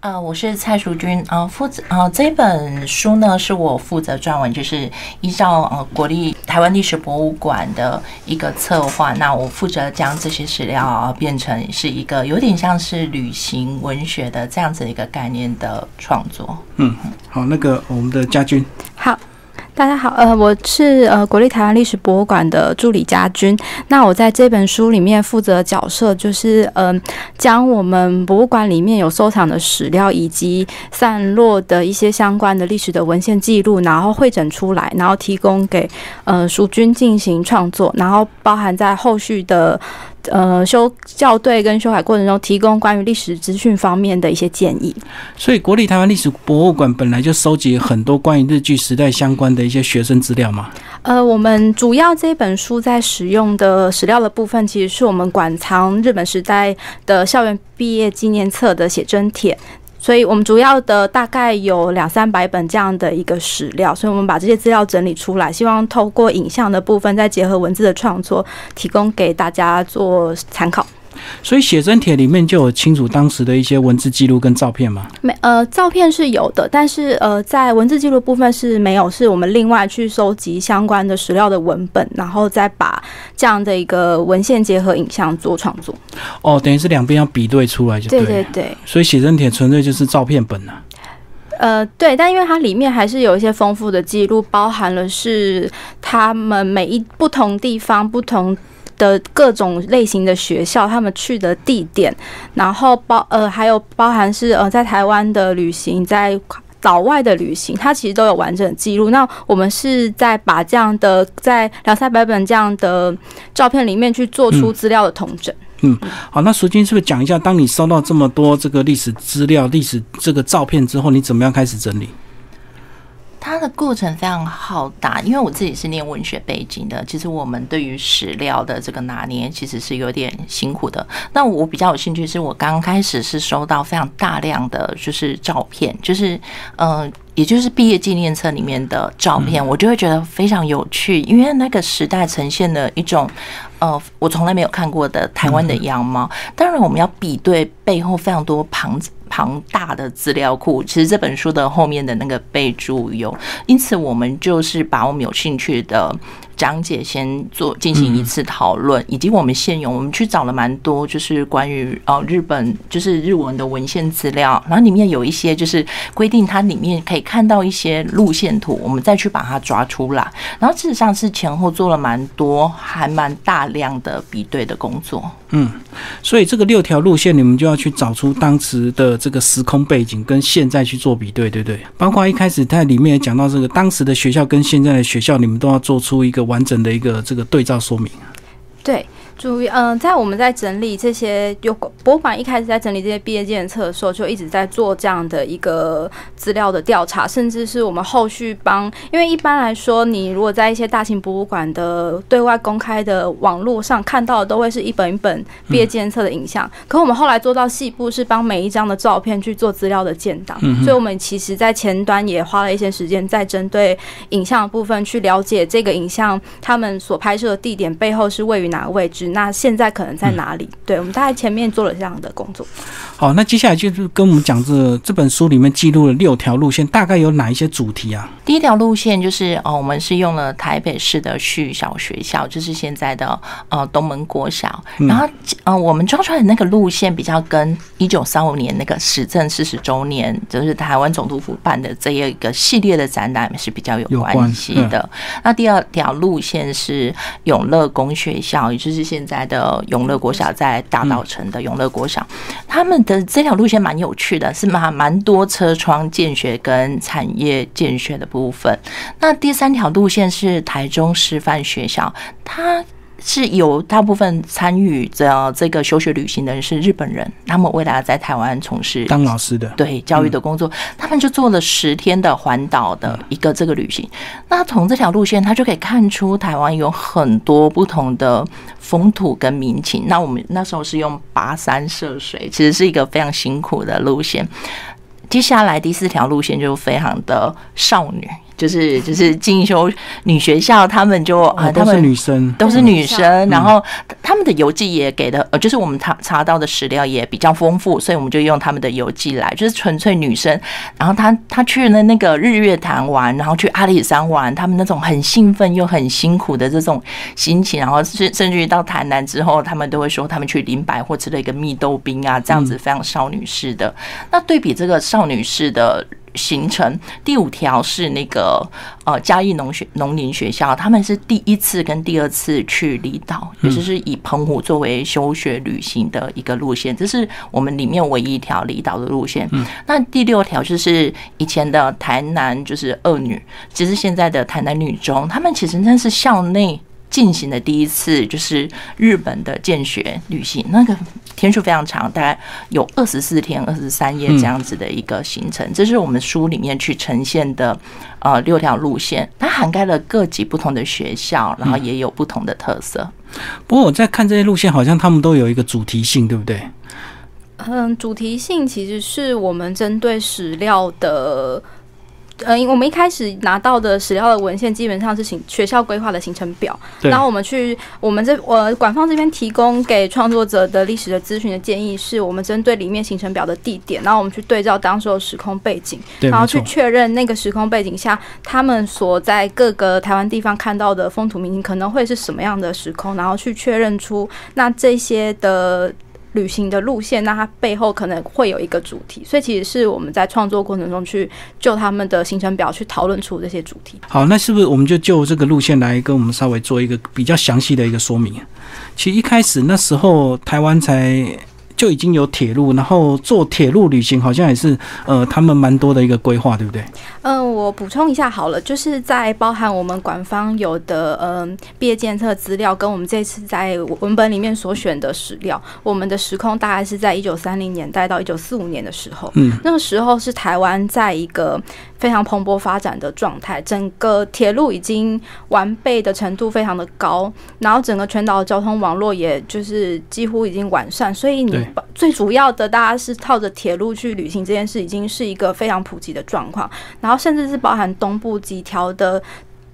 呃，我是蔡淑君啊，负责啊这本书呢是我负责撰文，就是依照呃国立台湾历史博物馆的一个策划，那我负责将这些史料变成是一个有点像是旅行文学的这样子一个概念的创作。嗯，好，那个我们的家军，大家好，呃，我是呃国立台湾历史博物馆的助理家军。那我在这本书里面负责角色就是，嗯，将我们博物馆里面有收藏的史料以及散落的一些相关的历史的文献记录，然后汇整出来，然后提供给呃蜀军进行创作，然后包含在后续的。呃，修校对跟修改过程中，提供关于历史资讯方面的一些建议。所以，国立台湾历史博物馆本来就收集很多关于日据时代相关的一些学生资料嘛。呃，我们主要这本书在使用的史料的部分，其实是我们馆藏日本时代的校园毕业纪念册的写真帖。所以我们主要的大概有两三百本这样的一个史料，所以我们把这些资料整理出来，希望透过影像的部分，再结合文字的创作，提供给大家做参考。所以写真帖里面就有清楚当时的一些文字记录跟照片吗？没，呃，照片是有的，但是呃，在文字记录部分是没有，是我们另外去收集相关的史料的文本，然后再把这样的一个文献结合影像做创作。哦，等于是两边要比对出来就对对对。所以写真帖纯粹就是照片本啊。呃，对，但因为它里面还是有一些丰富的记录，包含了是他们每一不同地方不同。的各种类型的学校，他们去的地点，然后包呃还有包含是呃在台湾的旅行，在岛外的旅行，它其实都有完整记录。那我们是在把这样的在两三百本这样的照片里面去做出资料的统整。嗯，好，那淑君是不是讲一下，当你收到这么多这个历史资料、历史这个照片之后，你怎么样开始整理？它的过程非常浩大，因为我自己是念文学背景的，其实我们对于史料的这个拿捏其实是有点辛苦的。那我比较有兴趣，是我刚开始是收到非常大量的就是照片，就是嗯，也就是毕业纪念册里面的照片，我就会觉得非常有趣，因为那个时代呈现的一种呃，我从来没有看过的台湾的样貌。当然，我们要比对背后非常多旁。庞大的资料库，其实这本书的后面的那个备注有，因此我们就是把我们有兴趣的。讲解先做进行一次讨论，以及我们现有我们去找了蛮多，就是关于呃日本就是日文的文献资料，然后里面有一些就是规定它里面可以看到一些路线图，我们再去把它抓出来，然后事实上是前后做了蛮多还蛮大量的比对的工作。嗯，所以这个六条路线你们就要去找出当时的这个时空背景跟现在去做比对，对不对？包括一开始它里面也讲到这个当时的学校跟现在的学校，你们都要做出一个。完整的一个这个对照说明。对。注意，嗯，在我们在整理这些有博物馆一开始在整理这些毕业纪念册的时候，就一直在做这样的一个资料的调查，甚至是我们后续帮，因为一般来说，你如果在一些大型博物馆的对外公开的网络上看到的，都会是一本一本毕业纪念册的影像。可我们后来做到细部，是帮每一张的照片去做资料的建档，所以我们其实在前端也花了一些时间，在针对影像的部分去了解这个影像，他们所拍摄的地点背后是位于哪个位置。那现在可能在哪里？对我们大概前面做了这样的工作。好，那接下来就是跟我们讲这这本书里面记录了六条路线，大概有哪一些主题啊？第一条路线就是哦，我们是用了台北市的旭小学校，就是现在的呃东门国小。然后呃，我们抓出来的那个路线比较跟一九三五年那个史政四十周年，就是台湾总督府办的这一个系列的展览是比较有关系的。那第二条路线是永乐公学校，也就是现在的永乐国小，在大道城的永乐国小，他们的这条路线蛮有趣的，是蛮蛮多车窗建学跟产业建学的部分。那第三条路线是台中师范学校，它。是有大部分参与这这个休学旅行的人是日本人，他们未来在台湾从事当老师的对教育的工作，他们就做了十天的环岛的一个这个旅行。那从这条路线，他就可以看出台湾有很多不同的风土跟民情。那我们那时候是用跋山涉水，其实是一个非常辛苦的路线。接下来第四条路线就非常的少女。就是就是进修女学校，他们就啊，他们哦都是女生，都是女嗯生，然后他们的游记也给的，呃，就是我们查查到的史料也比较丰富，所以我们就用他们的游记来，就是纯粹女生。然后她她去了那个日月潭玩，然后去阿里山玩，他们那种很兴奋又很辛苦的这种心情，然后甚甚至于到台南之后，他们都会说他们去林百货吃了一个蜜豆冰啊，这样子非常少女式的。那对比这个少女式的。行程第五条是那个呃嘉义农学农林学校，他们是第一次跟第二次去离岛，也就是以澎湖作为休学旅行的一个路线，这是我们里面唯一一条离岛的路线。那第六条就是以前的台南就是二女，其实现在的台南女中，他们其实那是校内。进行的第一次就是日本的见学旅行，那个天数非常长，大概有二十四天、二十三夜这样子的一个行程。这是我们书里面去呈现的呃六条路线，它涵盖了各级不同的学校，然后也有不同的特色。不过我在看这些路线，好像他们都有一个主题性，对不对？嗯，主题性其实是我们针对史料的。呃，我们一开始拿到的史料的文献基本上是行学校规划的行程表，然后我们去我们这我管方这边提供给创作者的历史的咨询的建议是，我们针对里面行程表的地点，然后我们去对照当时的时空背景，然后。去确认那个时空背景下，他们所在各个台湾地方看到的风土民情可能会是什么样的时空，然后去确认出那这些的。旅行的路线，那它背后可能会有一个主题，所以其实是我们在创作过程中去就他们的行程表去讨论出这些主题。好，那是不是我们就就这个路线来跟我们稍微做一个比较详细的一个说明？其实一开始那时候台湾才就已经有铁路，然后做铁路旅行好像也是呃他们蛮多的一个规划，对不对？嗯，我补充一下好了，就是在包含我们管方有的嗯毕业检测资料，跟我们这次在文本里面所选的史料，我们的时空大概是在一九三零年代到一九四五年的时候，嗯，那个时候是台湾在一个非常蓬勃发展的状态，整个铁路已经完备的程度非常的高，然后整个全岛的交通网络也就是几乎已经完善，所以你最主要的大家是靠着铁路去旅行这件事，已经是一个非常普及的状况。然后甚至是包含东部几条的。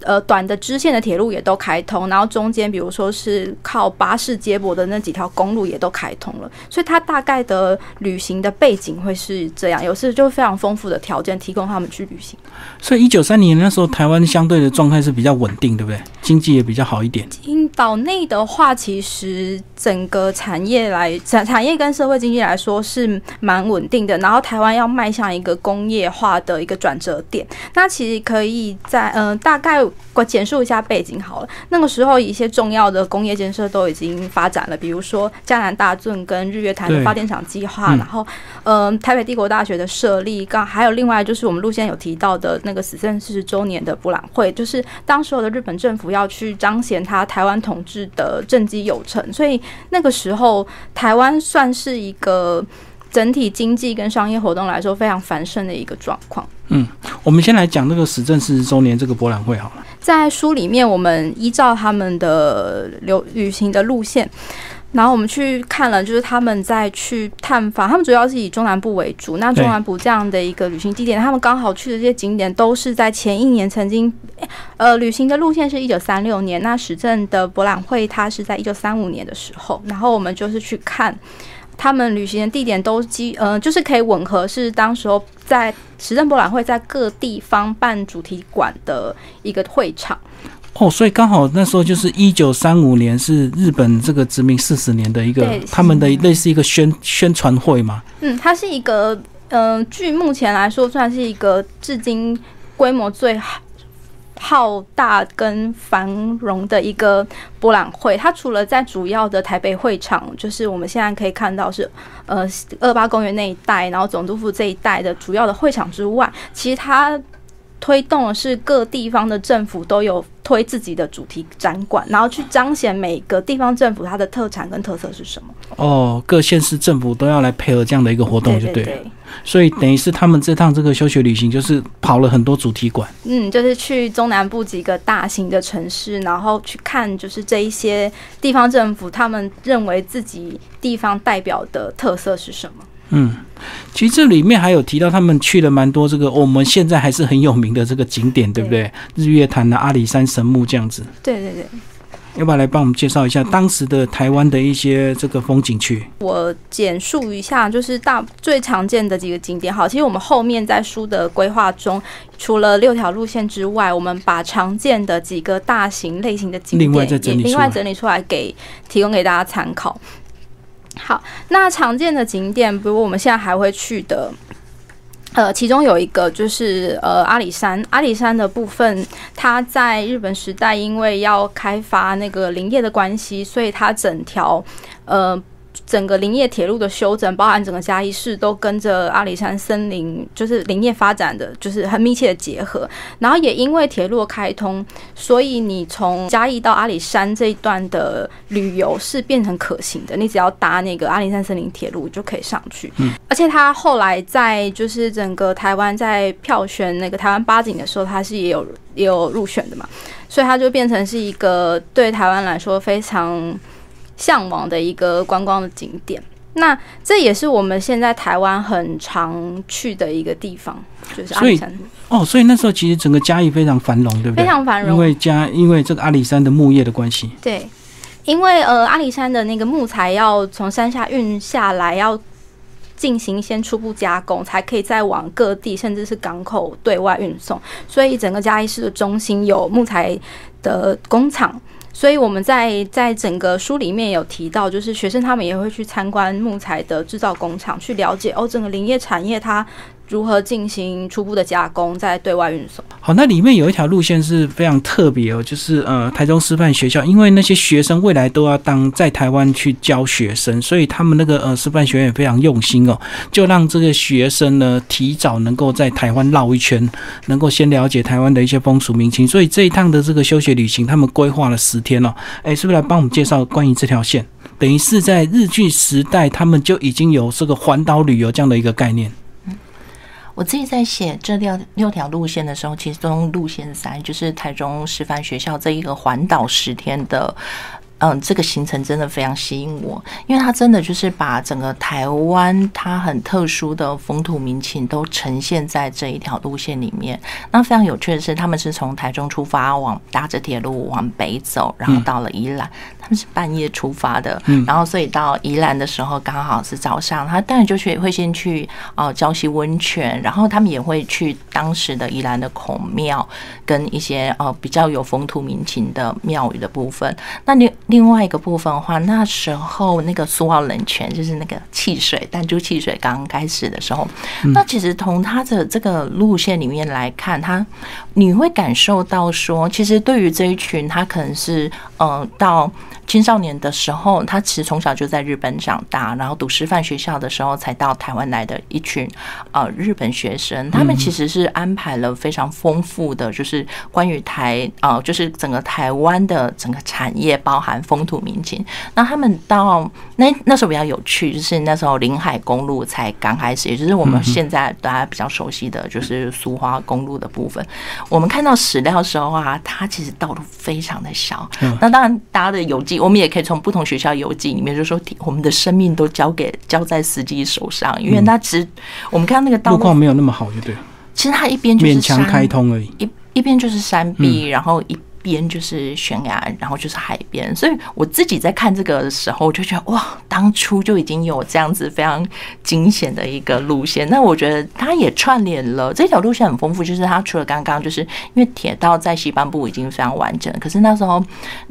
呃，短的支线的铁路也都开通，然后中间比如说是靠巴士接驳的那几条公路也都开通了，所以它大概的旅行的背景会是这样，有时就非常丰富的条件提供他们去旅行。所以一九三零年那时候台湾相对的状态是比较稳定，对不对？经济也比较好一点。因岛内的话，其实整个产业来产产业跟社会经济来说是蛮稳定的。然后台湾要迈向一个工业化的一个转折点，那其实可以在嗯、呃、大概我简述一下背景好了。那个时候一些重要的工业建设都已经发展了，比如说嘉南大圳跟日月潭的发电厂计划，嗯然后嗯、呃台北帝国大学的设立，刚还有另外就是我们路线有提到的那个死剩四十周年的博览会，就是当时候的日本政府要去彰显他台湾统治的政绩有成，所以那个时候台湾算是一个整体经济跟商业活动来说非常繁盛的一个状况。嗯我们先来讲那个史政四十周年这个博览会好了。在书里面，我们依照他们的流旅行的路线，然后我们去看了，就是他们在去探访，他们主要是以中南部为主。那中南部这样的一个旅行地点，他们刚好去的这些景点都是在前一年曾经，呃，旅行的路线是一九三六年，那时政的博览会它是在一九三五年的时候，然后我们就是去看。他们旅行的地点都基，呃，就是可以吻合，是当时候在时政博览会在各地方办主题馆的一个会场。哦，所以刚好那时候就是一九三五年是日本这个殖民四十年的一个他们的类似一个宣宣传会嘛。嗯，它是一个，嗯、据目前来说，算是一个至今规模最浩大跟繁荣的一个博览会。它除了在主要的台北会场，就是我们现在可以看到是呃二八公园那一带，然后总督府这一带的主要的会场之外，其实它推动的是各地方的政府都有推自己的主题展馆，然后去彰显每个地方政府它的特产跟特色是什么。哦，各县市政府都要来配合这样的一个活动，就对对了。所以等于是他们这趟这个休学旅行，就是跑了很多主题馆。嗯，就是去中南部几个大型的城市，然后去看，就是这一些地方政府他们认为自己地方代表的特色是什么。嗯，其实这里面还有提到他们去了蛮多这个我们现在还是很有名的这个景点，对不对？日月潭啊、阿里山神木这样子。对对对。要不要来帮我们介绍一下当时的台湾的一些这个风景区？我简述一下，就是大最常见的几个景点。好，其实我们后面在书的规划中，除了六条路线之外，我们把常见的几个大型类型的景点另外再整理另外整理出来给提供给大家参考。好，那常见的景点，比如我们现在还会去的。呃，其中有一个就是呃阿里山，阿里山的部分，它在日本时代因为要开发那个林业的关系，所以它整条呃。整个林业铁路的修整，包含整个嘉义市都跟着阿里山森林，就是林业发展的，就是很密切的结合。然后也因为铁路开通，所以你从嘉义到阿里山这一段的旅游是变成可行的。你只要搭那个阿里山森林铁路就可以上去。嗯。而且它后来在就是整个台湾在票选那个台湾八景的时候，它是也有也有入选的嘛，所以它就变成是一个对台湾来说非常。向往的一个观光的景点，那这也是我们现在台湾很常去的一个地方，就是阿里山。哦，所以那时候其实整个嘉义非常繁荣，对不对？非常繁荣，因为嘉因为这个阿里山的木业的关系。对，因为呃阿里山的那个木材要从山下运下来，要进行先初步加工，才可以再往各地甚至是港口对外运送，所以整个嘉义市的中心有木材的工厂。所以我们在在整个书里面有提到，就是学生他们也会去参观木材的制造工厂，去了解哦，整个林业产业它。如何进行初步的加工，再对外运送？好，那里面有一条路线是非常特别哦，就是呃，台中师范学校，因为那些学生未来都要当在台湾去教学生，所以他们那个呃师范学院非常用心哦，就让这个学生呢提早能够在台湾绕一圈，能够先了解台湾的一些风俗民情。所以这一趟的这个休学旅行，他们规划了十天哦。哎，是不是来帮我们介绍关于这条线？等于是在日据时代，他们就已经有这个环岛旅游这样的一个概念。我自己在写这六六条路线的时候，其中路线三就是台中师范学校这一个环岛十天的。嗯，这个行程真的非常吸引我，因为它真的就是把整个台湾它很特殊的风土民情都呈现在这一条路线里面。那非常有趣的是，他们是从台中出发，往搭着铁路往北走，然后到了宜兰。他们是半夜出发的，嗯然后所以到宜兰的时候刚好是早上。他当然就去会先去哦礁溪温泉，然后他们也会去当时的宜兰的孔庙跟一些呃比较有风土民情的庙宇的部分。那另。另外一个部分的话，那时候那个苏澳冷泉就是那个汽水弹珠汽水刚刚开始的时候，那其实从它的这个路线里面来看，它你会感受到说，其实对于这一群，他可能是呃到。青少年的时候，他其实从小就在日本长大，然后读师范学校的时候才到台湾来的一群呃日本学生，他们其实是安排了非常丰富的，就是关于台呃，就是整个台湾的整个产业，包含风土民情。那他们到那那时候比较有趣，就是那时候临海公路才刚开始，也就是我们现在大家比较熟悉的就是苏花公路的部分。我们看到史料的时候啊，它其实道路非常的小。那当然，大家的有机。我们也可以从不同学校邮寄里面，就说我们的生命都交给交在司机手上，因为他其实我们看到那个道路况没有那么好，就对。其实他一边就是勉强开通而已，一一边就是山壁，然后一。边就是悬崖，然后就是海边，所以我自己在看这个的时候，我就觉得哇，当初就已经有这样子非常惊险的一个路线。那我觉得它也串联了这条路线很丰富，就是它除了刚刚就是因为铁道在西半部已经非常完整，可是那时候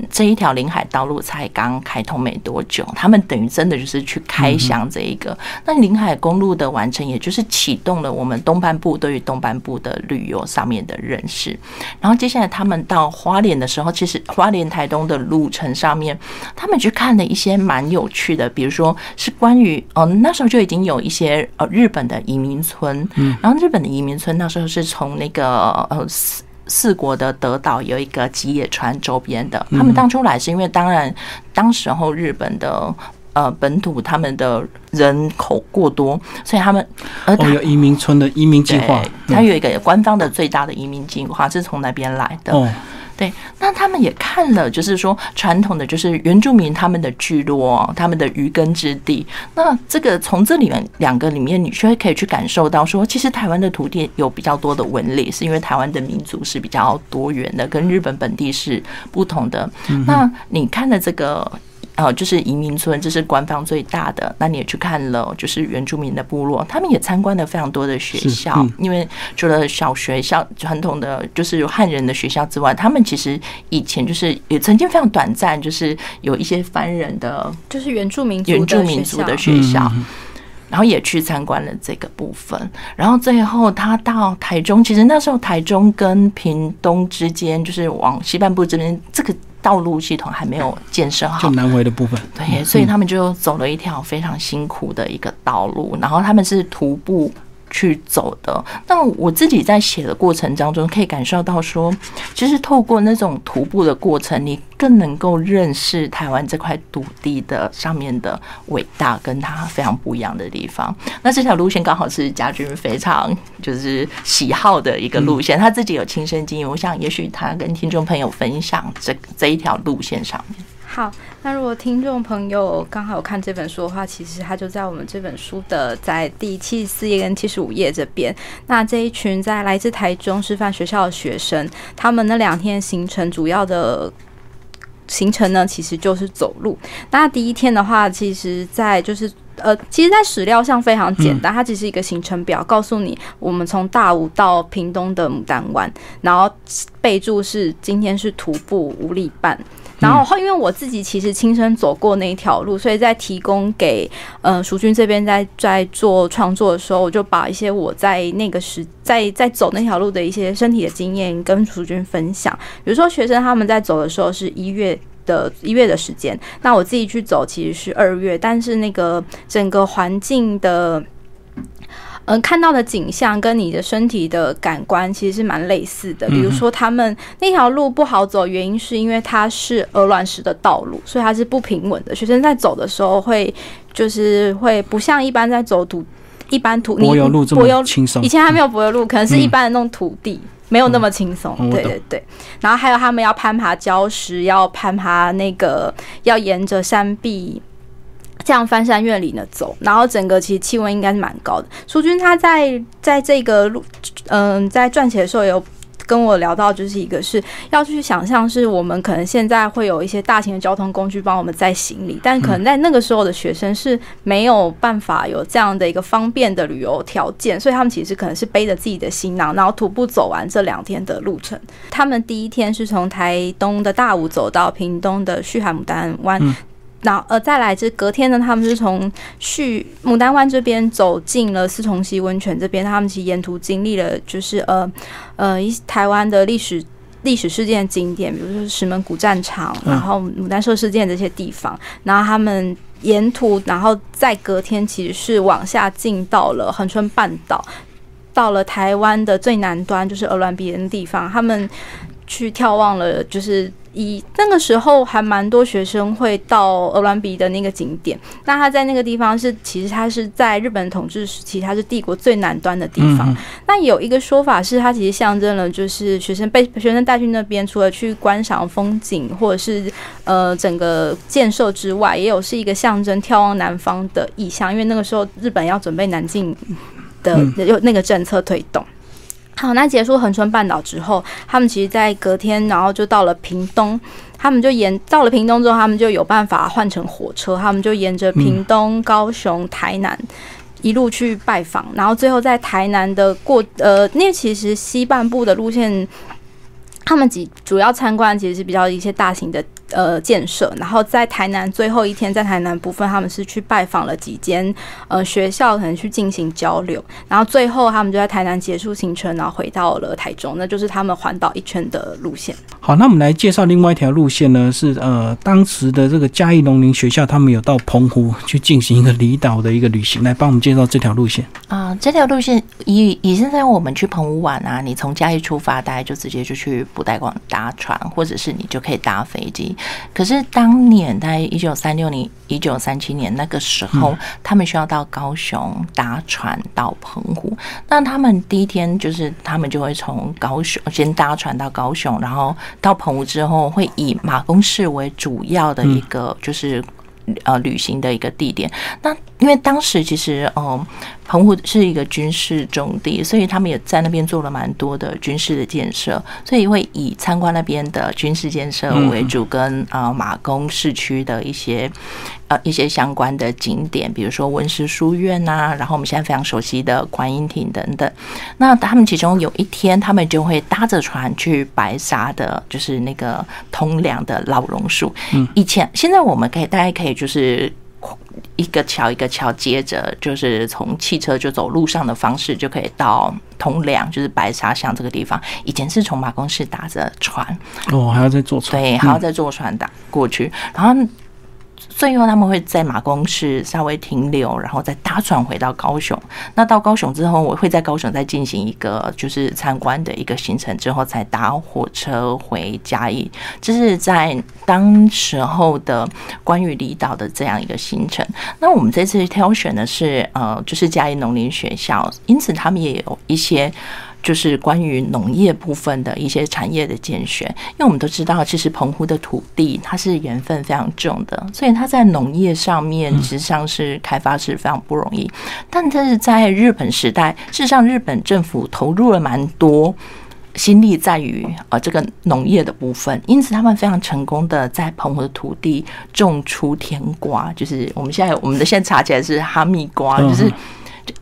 这一条临海道路才刚开通没多久，他们等于真的就是去开箱这一个。那临海公路的完成，也就是启动了我们东半部对于东半部的旅游上面的认识。然后接下来他们到花。点的时候，其实花莲台东的路程上面，他们去看了一些蛮有趣的，比如说是关于哦，那时候就已经有一些呃日本的移民村，嗯，然后日本的移民村那时候是从那个呃四四国的德岛有一个吉野川周边的，他们当初来是因为当然当时候日本的呃本土他们的人口过多，所以他们而哦有移民村的移民计划，它有一个官方的最大的移民计划是从那边来的。对，那他们也看了，就是说传统的就是原住民他们的聚落，他们的渔耕之地。那这个从这里面两个里面，你却可以去感受到说，其实台湾的土地有比较多的纹理，是因为台湾的民族是比较多元的，跟日本本地是不同的。那你看的这个。呃，就是移民村，这是官方最大的。那你也去看了，就是原住民的部落，他们也参观了非常多的学校。因为除了小学校传统的就是有汉人的学校之外，他们其实以前就是也曾经非常短暂，就是有一些番人的，就是原住民原住民族的学校，然后也去参观了这个部分。然后最后他到台中，其实那时候台中跟屏东之间，就是往西半部这边这个。道路系统还没有建设好，就南回的部分。对，所以他们就走了一条非常辛苦的一个道路，然后他们是徒步。去走的，那我自己在写的过程当中，可以感受到说，其实透过那种徒步的过程，你更能够认识台湾这块土地的上面的伟大，跟它非常不一样的地方。那这条路线刚好是家军非常就是喜好的一个路线，他自己有亲身经验，我想也许他跟听众朋友分享这这一条路线上面。好，那如果听众朋友刚好有看这本书的话，其实它就在我们这本书的在第七十四页跟七十五页这边。那这一群在来自台中师范学校的学生，他们那两天行程主要的行程呢，其实就是走路。那第一天的话，其实在就是呃，其实，在史料上非常简单，它只是一个行程表，告诉你我们从大武到屏东的牡丹湾，然后备注是今天是徒步五里半。然后后，因为我自己其实亲身走过那一条路，所以在提供给呃淑君这边在在做创作的时候，我就把一些我在那个时在在走那条路的一些身体的经验跟淑君分享。比如说学生他们在走的时候是一月的一月的时间，那我自己去走其实是二月，但是那个整个环境的。嗯，看到的景象跟你的身体的感官其实是蛮类似的。比如说，他们那条路不好走，原因是因为它是鹅卵石的道路，所以它是不平稳的。学生在走的时候会就是会不像一般在走土一般土柏油路这么轻松。以前还没有柏油路，可能是一般的那种土地，没有那么轻松。对对对。然后还有他们要攀爬礁石，要攀爬那个要沿着山壁。这样翻山越岭的走，然后整个其实气温应该是蛮高的。淑君他在在这个路，嗯，在撰写的时候有跟我聊到，就是一个是要去想象，是我们可能现在会有一些大型的交通工具帮我们载行李，但可能在那个时候的学生是没有办法有这样的一个方便的旅游条件，所以他们其实可能是背着自己的行囊，然后徒步走完这两天的路程。他们第一天是从台东的大武走到屏东的旭海牡丹湾。然后呃，再来是隔天呢，他们是从旭牡丹湾这边走进了四重溪温泉这边，他们其实沿途经历了就是呃呃一台湾的历史历史事件景点，比如说石门古战场，然后牡丹社事件这些地方。然后他们沿途，然后在隔天其实是往下进到了恒春半岛，到了台湾的最南端，就是鹅銮鼻的地方，他们去眺望了就是。一那个时候还蛮多学生会到鹅銮鼻的那个景点，那他在那个地方是其实他是在日本统治时期，他是帝国最南端的地方。那有一个说法是，他其实象征了就是学生被学生带去那边，除了去观赏风景或者是呃整个建设之外，也有是一个象征眺望南方的意象，因为那个时候日本要准备南进的有那个政策推动。好，那结束恒春半岛之后，他们其实，在隔天，然后就到了屏东。他们就沿到了屏东之后，他们就有办法换成火车，他们就沿着屏东、高雄、台南一路去拜访，然后最后在台南的过呃，那其实西半部的路线，他们几主要参观其实是比较一些大型的。呃，建设，然后在台南最后一天，在台南部分，他们是去拜访了几间呃学校，可能去进行交流，然后最后他们就在台南结束行程，然后回到了台中，那就是他们环岛一圈的路线。好，那我们来介绍另外一条路线呢，是呃当时的这个嘉义农林学校，他们有到澎湖去进行一个离岛的一个旅行，来帮我们介绍这条路线啊。这条路线以以现在我们去澎湖玩啊，你从嘉义出发，大概就直接就去布袋港搭船，或者是你就可以搭飞机。可是当年在一九三六年、一九三七年那个时候，他们需要到高雄搭船到澎湖。那他们第一天就是他们就会从高雄先搭船到高雄，然后到澎湖之后会以马公市为主要的一个就是。呃，旅行的一个地点。那因为当时其实，嗯，澎湖是一个军事重地，所以他们也在那边做了蛮多的军事的建设，所以会以参观那边的军事建设为主，跟呃马公市区的一些呃一些相关的景点，比如说文史书院呐，然后我们现在非常熟悉的观音亭等等。那他们其中有一天，他们就会搭着船去白沙的，就是那个通梁的老榕树。嗯，以前现在我们可以大家可以。就是一个桥一个桥接着，就是从汽车就走路上的方式就可以到通梁，就是白沙巷这个地方。以前是从马公市打着船，哦，还要再坐船，对，还要再坐船打过去，然后。最后他们会在马公市稍微停留，然后再搭船回到高雄。那到高雄之后，我会在高雄再进行一个就是参观的一个行程，之后再搭火车回嘉义。这是在当时候的关于离岛的这样一个行程。那我们这次挑选的是呃，就是嘉义农林学校，因此他们也有一些。就是关于农业部分的一些产业的建选，因为我们都知道，其实澎湖的土地它是盐分非常重的，所以它在农业上面实际上是开发是非常不容易。但这是在日本时代，事实上日本政府投入了蛮多心力在于呃这个农业的部分，因此他们非常成功的在澎湖的土地种出甜瓜，就是我们现在我们的现在查起来是哈密瓜，就是。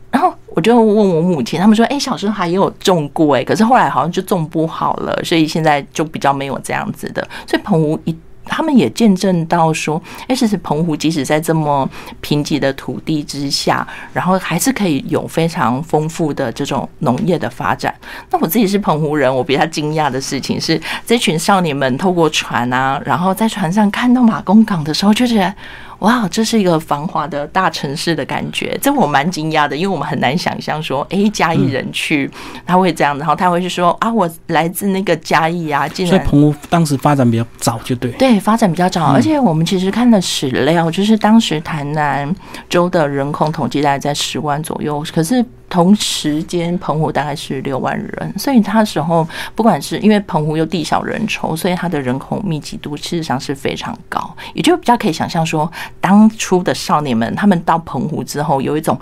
然后我就问我母亲，他们说：“哎，小时候还有种过哎，可是后来好像就种不好了，所以现在就比较没有这样子的。所以澎湖一，他们也见证到说，哎，其实澎湖即使在这么贫瘠的土地之下，然后还是可以有非常丰富的这种农业的发展。那我自己是澎湖人，我比较惊讶的事情是，这群少年们透过船啊，然后在船上看到马公港的时候，就觉得。哇，这是一个繁华的大城市的感觉，这我蛮惊讶的，因为我们很难想象说，哎，嘉义人去他会这样，然后他会去说啊，我来自那个嘉义啊，竟然。所以澎湖当时发展比较早，就对。对，发展比较早，而且我们其实看了史料，就是当时台南州的人口统计大概在十万左右，可是。同时间，澎湖大概是六万人，所以他时候不管是因为澎湖又地小人稠，所以它的人口密集度事实上是非常高，也就比较可以想象说，当初的少年们他们到澎湖之后，有一种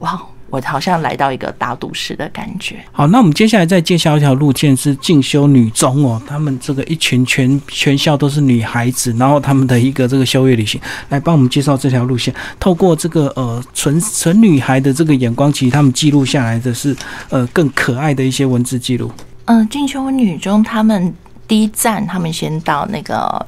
哇。我好像来到一个大都市的感觉。好，那我们接下来再介绍一条路线是进修女中哦，他们这个一群全全校都是女孩子，然后他们的一个这个修业旅行，来帮我们介绍这条路线。透过这个呃纯纯女孩的这个眼光，其实他们记录下来的是呃更可爱的一些文字记录。嗯，进修女中他们第一站，他们先到那个。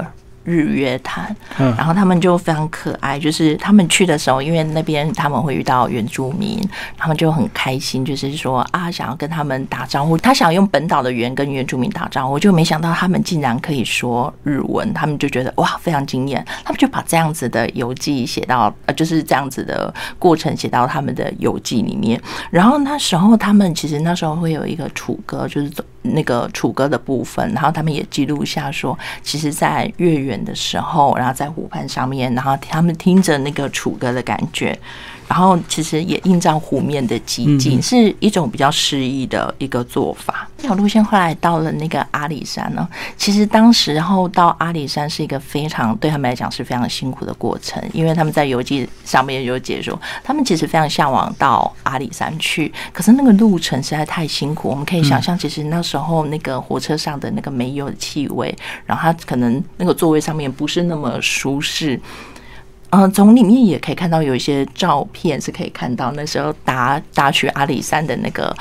日月潭，嗯。然后他们就非常可爱，就是他们去的时候，因为那边他们会遇到原住民，他们就很开心，就是说啊，想要跟他们打招呼，他想用本岛的语言跟原住民打招呼，就没想到他们竟然可以说日文，他们就觉得哇，非常惊艳，他们就把这样子的游记写到，呃，就是这样子的过程写到他们的游记里面。然后那时候他们其实那时候会有一个楚歌，就是那个楚歌的部分，然后他们也记录下说，其实，在月圆。的时候，然后在湖畔上面，然后他们听着那个楚歌的感觉。然后其实也映照湖面的寂静，是一种比较诗意的一个做法。这条路线后来到了那个阿里山呢，其实当时然后到阿里山是一个非常对他们来讲是非常辛苦的过程，因为他们在游记上面有解说，他们其实非常向往到阿里山去，可是那个路程实在太辛苦。我们可以想象，其实那时候那个火车上的那个煤油的气味，然后它可能那个座位上面不是那么舒适。嗯，从里面也可以看到有一些照片，是可以看到那时候搭搭去阿里山的那个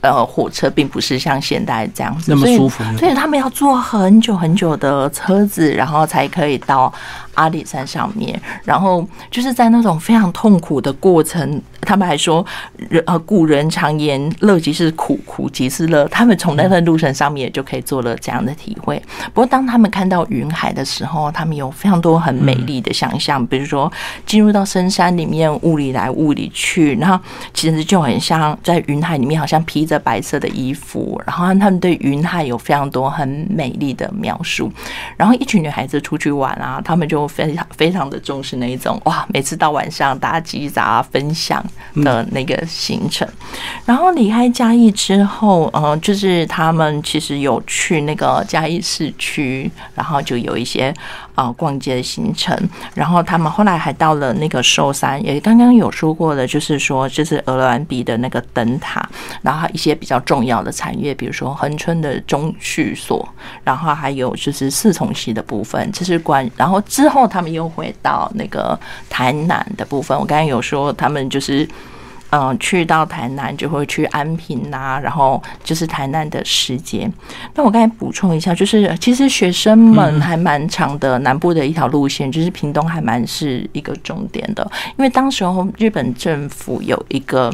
呃火车，并不是像现在这样子那么舒服，所以他们要坐很久很久的车子，然后才可以到。阿里山上面，然后就是在那种非常痛苦的过程，他们还说人，呃，古人常言乐即是苦，苦即是乐。他们从那段路程上面也就可以做了这样的体会。不过，当他们看到云海的时候，他们有非常多很美丽的想象，比如说进入到深山里面，雾里来雾里去，然后其实就很像在云海里面，好像披着白色的衣服，然后他们对云海有非常多很美丽的描述。然后一群女孩子出去玩啊，他们就非常非常的重视那一种哇，每次到晚上大家叽喳分享的那个行程。然后离开嘉义之后，嗯，就是他们其实有去那个嘉义市区，然后就有一些啊逛街的行程。然后他们后来还到了那个寿山，也刚刚有说过的，就是说这是鹅銮鼻的那个灯塔，然后一些比较重要的产业，比如说恒春的中序所，然后还有就是四重溪的部分，这是关。然后之后他们又回到那个台南的部分，我刚刚有说他们就是。嗯，去到台南就会去安平呐，然后就是台南的时间。那我刚才补充一下，就是其实学生们还蛮长的，南部的一条路线，就是屏东还蛮是一个重点的。因为当时候日本政府有一个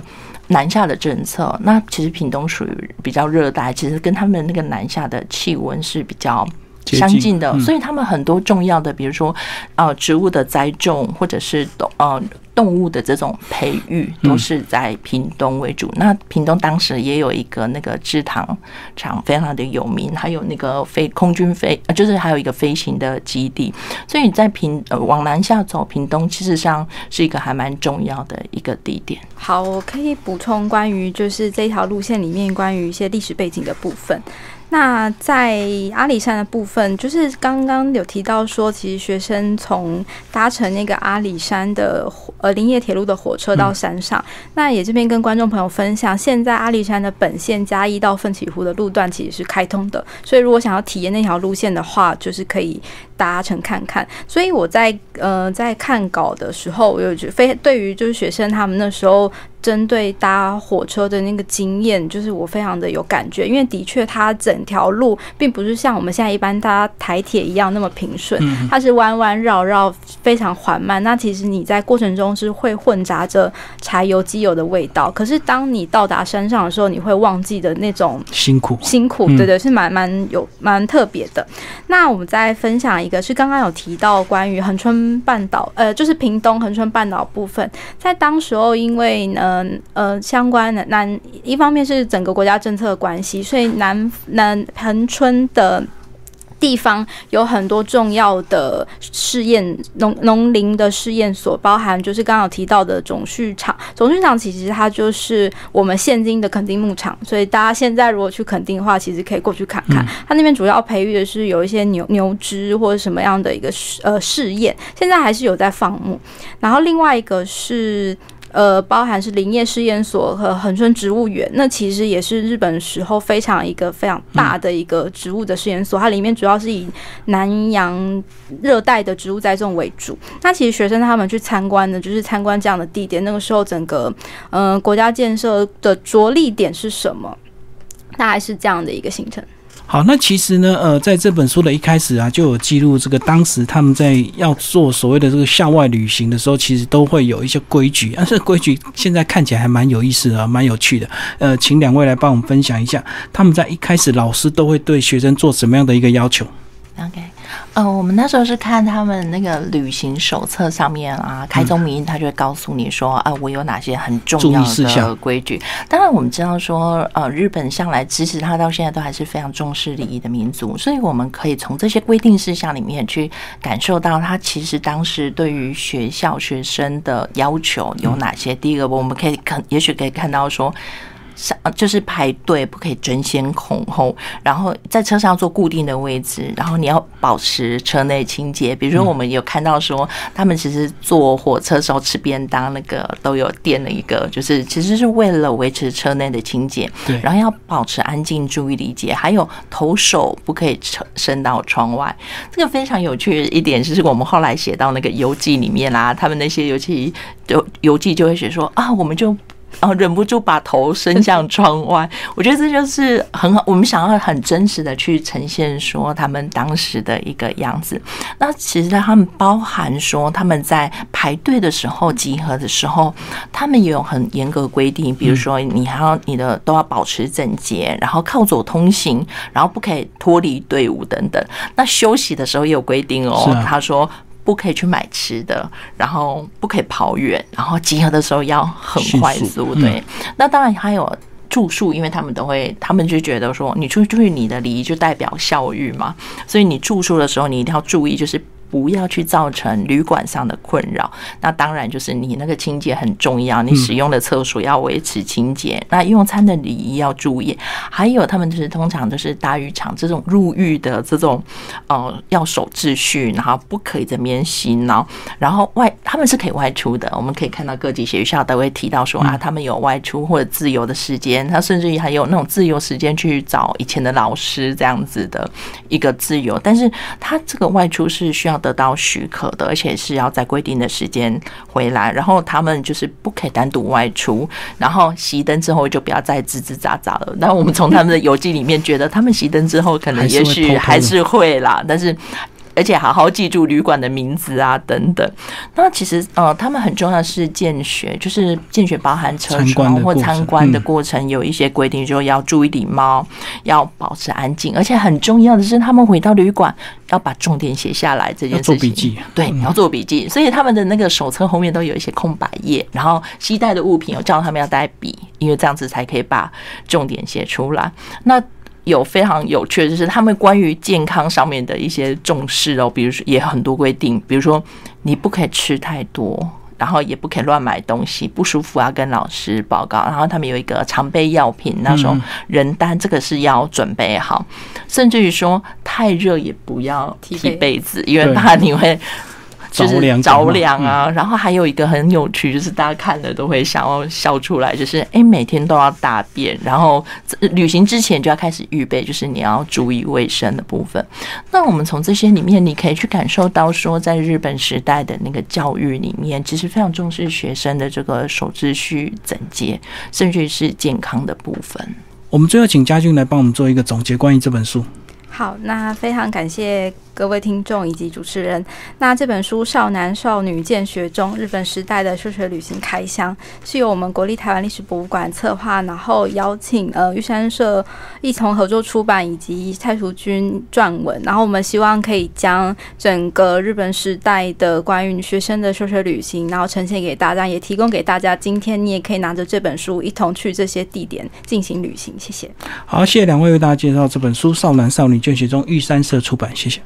南下的政策，那其实屏东属于比较热带，其实跟他们那个南下的气温是比较相近的，所以他们很多重要的，比如说呃植物的栽种，或者是动呃。动物的这种培育都是在屏东为主。那屏东当时也有一个那个制糖厂，非常的有名，还有那个飞空军飞，就是还有一个飞行的基地。所以在屏呃往南下走，屏东其实上是一个还蛮重要的一个地点。好，我可以补充关于就是这条路线里面关于一些历史背景的部分。那在阿里山的部分，就是刚刚有提到说，其实学生从搭乘那个阿里山的呃林业铁路的火车到山上。那也这边跟观众朋友分享，现在阿里山的本线嘉义到奋起湖的路段其实是开通的，所以如果想要体验那条路线的话，就是可以搭乘看看。所以我在呃在看稿的时候，我有觉非对于就是学生他们那时候。针对搭火车的那个经验，就是我非常的有感觉，因为的确它整条路并不是像我们现在一般搭台铁一样那么平顺，它是弯弯绕绕，非常缓慢。那其实你在过程中是会混杂着柴油机油的味道，可是当你到达山上的时候，你会忘记的那种辛苦辛苦，对对，是蛮蛮有蛮特别的。那我们再分享一个，是刚刚有提到关于恒春半岛，呃，就是屏东恒春半岛部分，在当时候因为呢。嗯呃，相关的南一方面是整个国家政策的关系，所以南南恒春的地方有很多重要的试验农农林的试验所，包含就是刚刚提到的种畜场。种畜场其实它就是我们现今的垦丁牧场，所以大家现在如果去垦丁的话，其实可以过去看看。它那边主要培育的是有一些牛牛只或者什么样的一个呃试验，现在还是有在放牧。然后另外一个是。呃，包含是林业试验所和恒春植物园，那其实也是日本时候非常一个非常大的一个植物的试验所，它里面主要是以南洋热带的植物栽种为主。那其实学生他们去参观的，就是参观这样的地点。那个时候，整个嗯国家建设的着力点是什么？大概是这样的一个行程。好，那其实呢，呃，在这本书的一开始啊，就有记录这个当时他们在要做所谓的这个校外旅行的时候，其实都会有一些规矩，但是规矩现在看起来还蛮有意思的，蛮有趣的。呃，请两位来帮我们分享一下，他们在一开始老师都会对学生做什么样的一个要求？OK。呃，我们那时候是看他们那个旅行手册上面啊，开宗明义，他就会告诉你说，啊，我有哪些很重要的规矩。当然，我们知道说，呃，日本向来其实他到现在都还是非常重视礼仪的民族，所以我们可以从这些规定事项里面去感受到，他其实当时对于学校学生的要求有哪些。第一个，我们可以看，也许可以看到说。上就是排队不可以争先恐后，然后在车上坐固定的位置，然后你要保持车内清洁。比如说，我们有看到说，他们其实坐火车时候吃便当，那个都有垫了一个，就是其实是为了维持车内的清洁。对，然后要保持安静，注意理解，还有头手不可以伸伸到窗外。这个非常有趣的一点，就是我们后来写到那个游记里面啦，他们那些游记游游记就会写说啊，我们就。然后忍不住把头伸向 窗外，我觉得这就是很好。我们想要很真实的去呈现说他们当时的一个样子。那其实他们包含说他们在排队的时候集合的时候，他们也有很严格规定，比如说你还要你的都要保持整洁，然后靠左通行，然后不可以脱离队伍等等。那休息的时候也有规定哦，他说。不可以去买吃的，然后不可以跑远，然后集合的时候要很快速。对，那当然还有。住宿，因为他们都会，他们就觉得说，你出去你的礼仪就代表孝育嘛，所以你住宿的时候，你一定要注意，就是。不要去造成旅馆上的困扰。那当然就是你那个清洁很重要，你使用的厕所要维持清洁。那用餐的礼仪要注意。还有他们就是通常就是大浴场这种入浴的这种，呃，要守秩序，然后不可以这边洗脑。然后外他们是可以外出的，我们可以看到各级学校都会提到说啊，他们有外出或者自由的时间，他甚至于还有那种自由时间去找以前的老师这样子的一个自由。但是他这个外出是需要。得到许可的，而且是要在规定的时间回来。然后他们就是不可以单独外出。然后熄灯之后就不要再吱吱喳喳了。那我们从他们的游记里面觉得，他们熄灯之后可能也许还是会啦，但是。而且好好记住旅馆的名字啊，等等。那其实呃，他们很重要的是见学，就是见学包含车窗或参观的过程，有一些规定，就要注意礼貌，要保持安静。而且很重要的是，他们回到旅馆要把重点写下来，这件事情。做笔记。对，要做笔记。所以他们的那个手册后面都有一些空白页，然后携带的物品，我叫他们要带笔，因为这样子才可以把重点写出来。那。有非常有趣的，就是他们关于健康上面的一些重视哦，比如说也很多规定，比如说你不可以吃太多，然后也不可以乱买东西，不舒服要跟老师报告。然后他们有一个常备药品，那种人丹，这个是要准备好，甚至于说太热也不要提被子，因为怕你会。就是着凉啊，然后还有一个很有趣，就是大家看了都会想要笑出来，就是哎，每天都要大便，然后旅行之前就要开始预备，就是你要注意卫生的部分。那我们从这些里面，你可以去感受到说，在日本时代的那个教育里面，其实非常重视学生的这个守秩序、整洁，甚至是健康的部分。我们最后请嘉俊来帮我们做一个总结，关于这本书。好，那非常感谢。各位听众以及主持人，那这本书《少男少女见学中日本时代的数学旅行开箱》是由我们国立台湾历史博物馆策划，然后邀请呃玉山社一同合作出版，以及蔡淑君撰文。然后我们希望可以将整个日本时代的关于学生的数学旅行，然后呈现给大家，也提供给大家。今天你也可以拿着这本书一同去这些地点进行旅行。谢谢。好，谢谢两位为大家介绍这本书《少男少女见学中》玉山社出版。谢谢。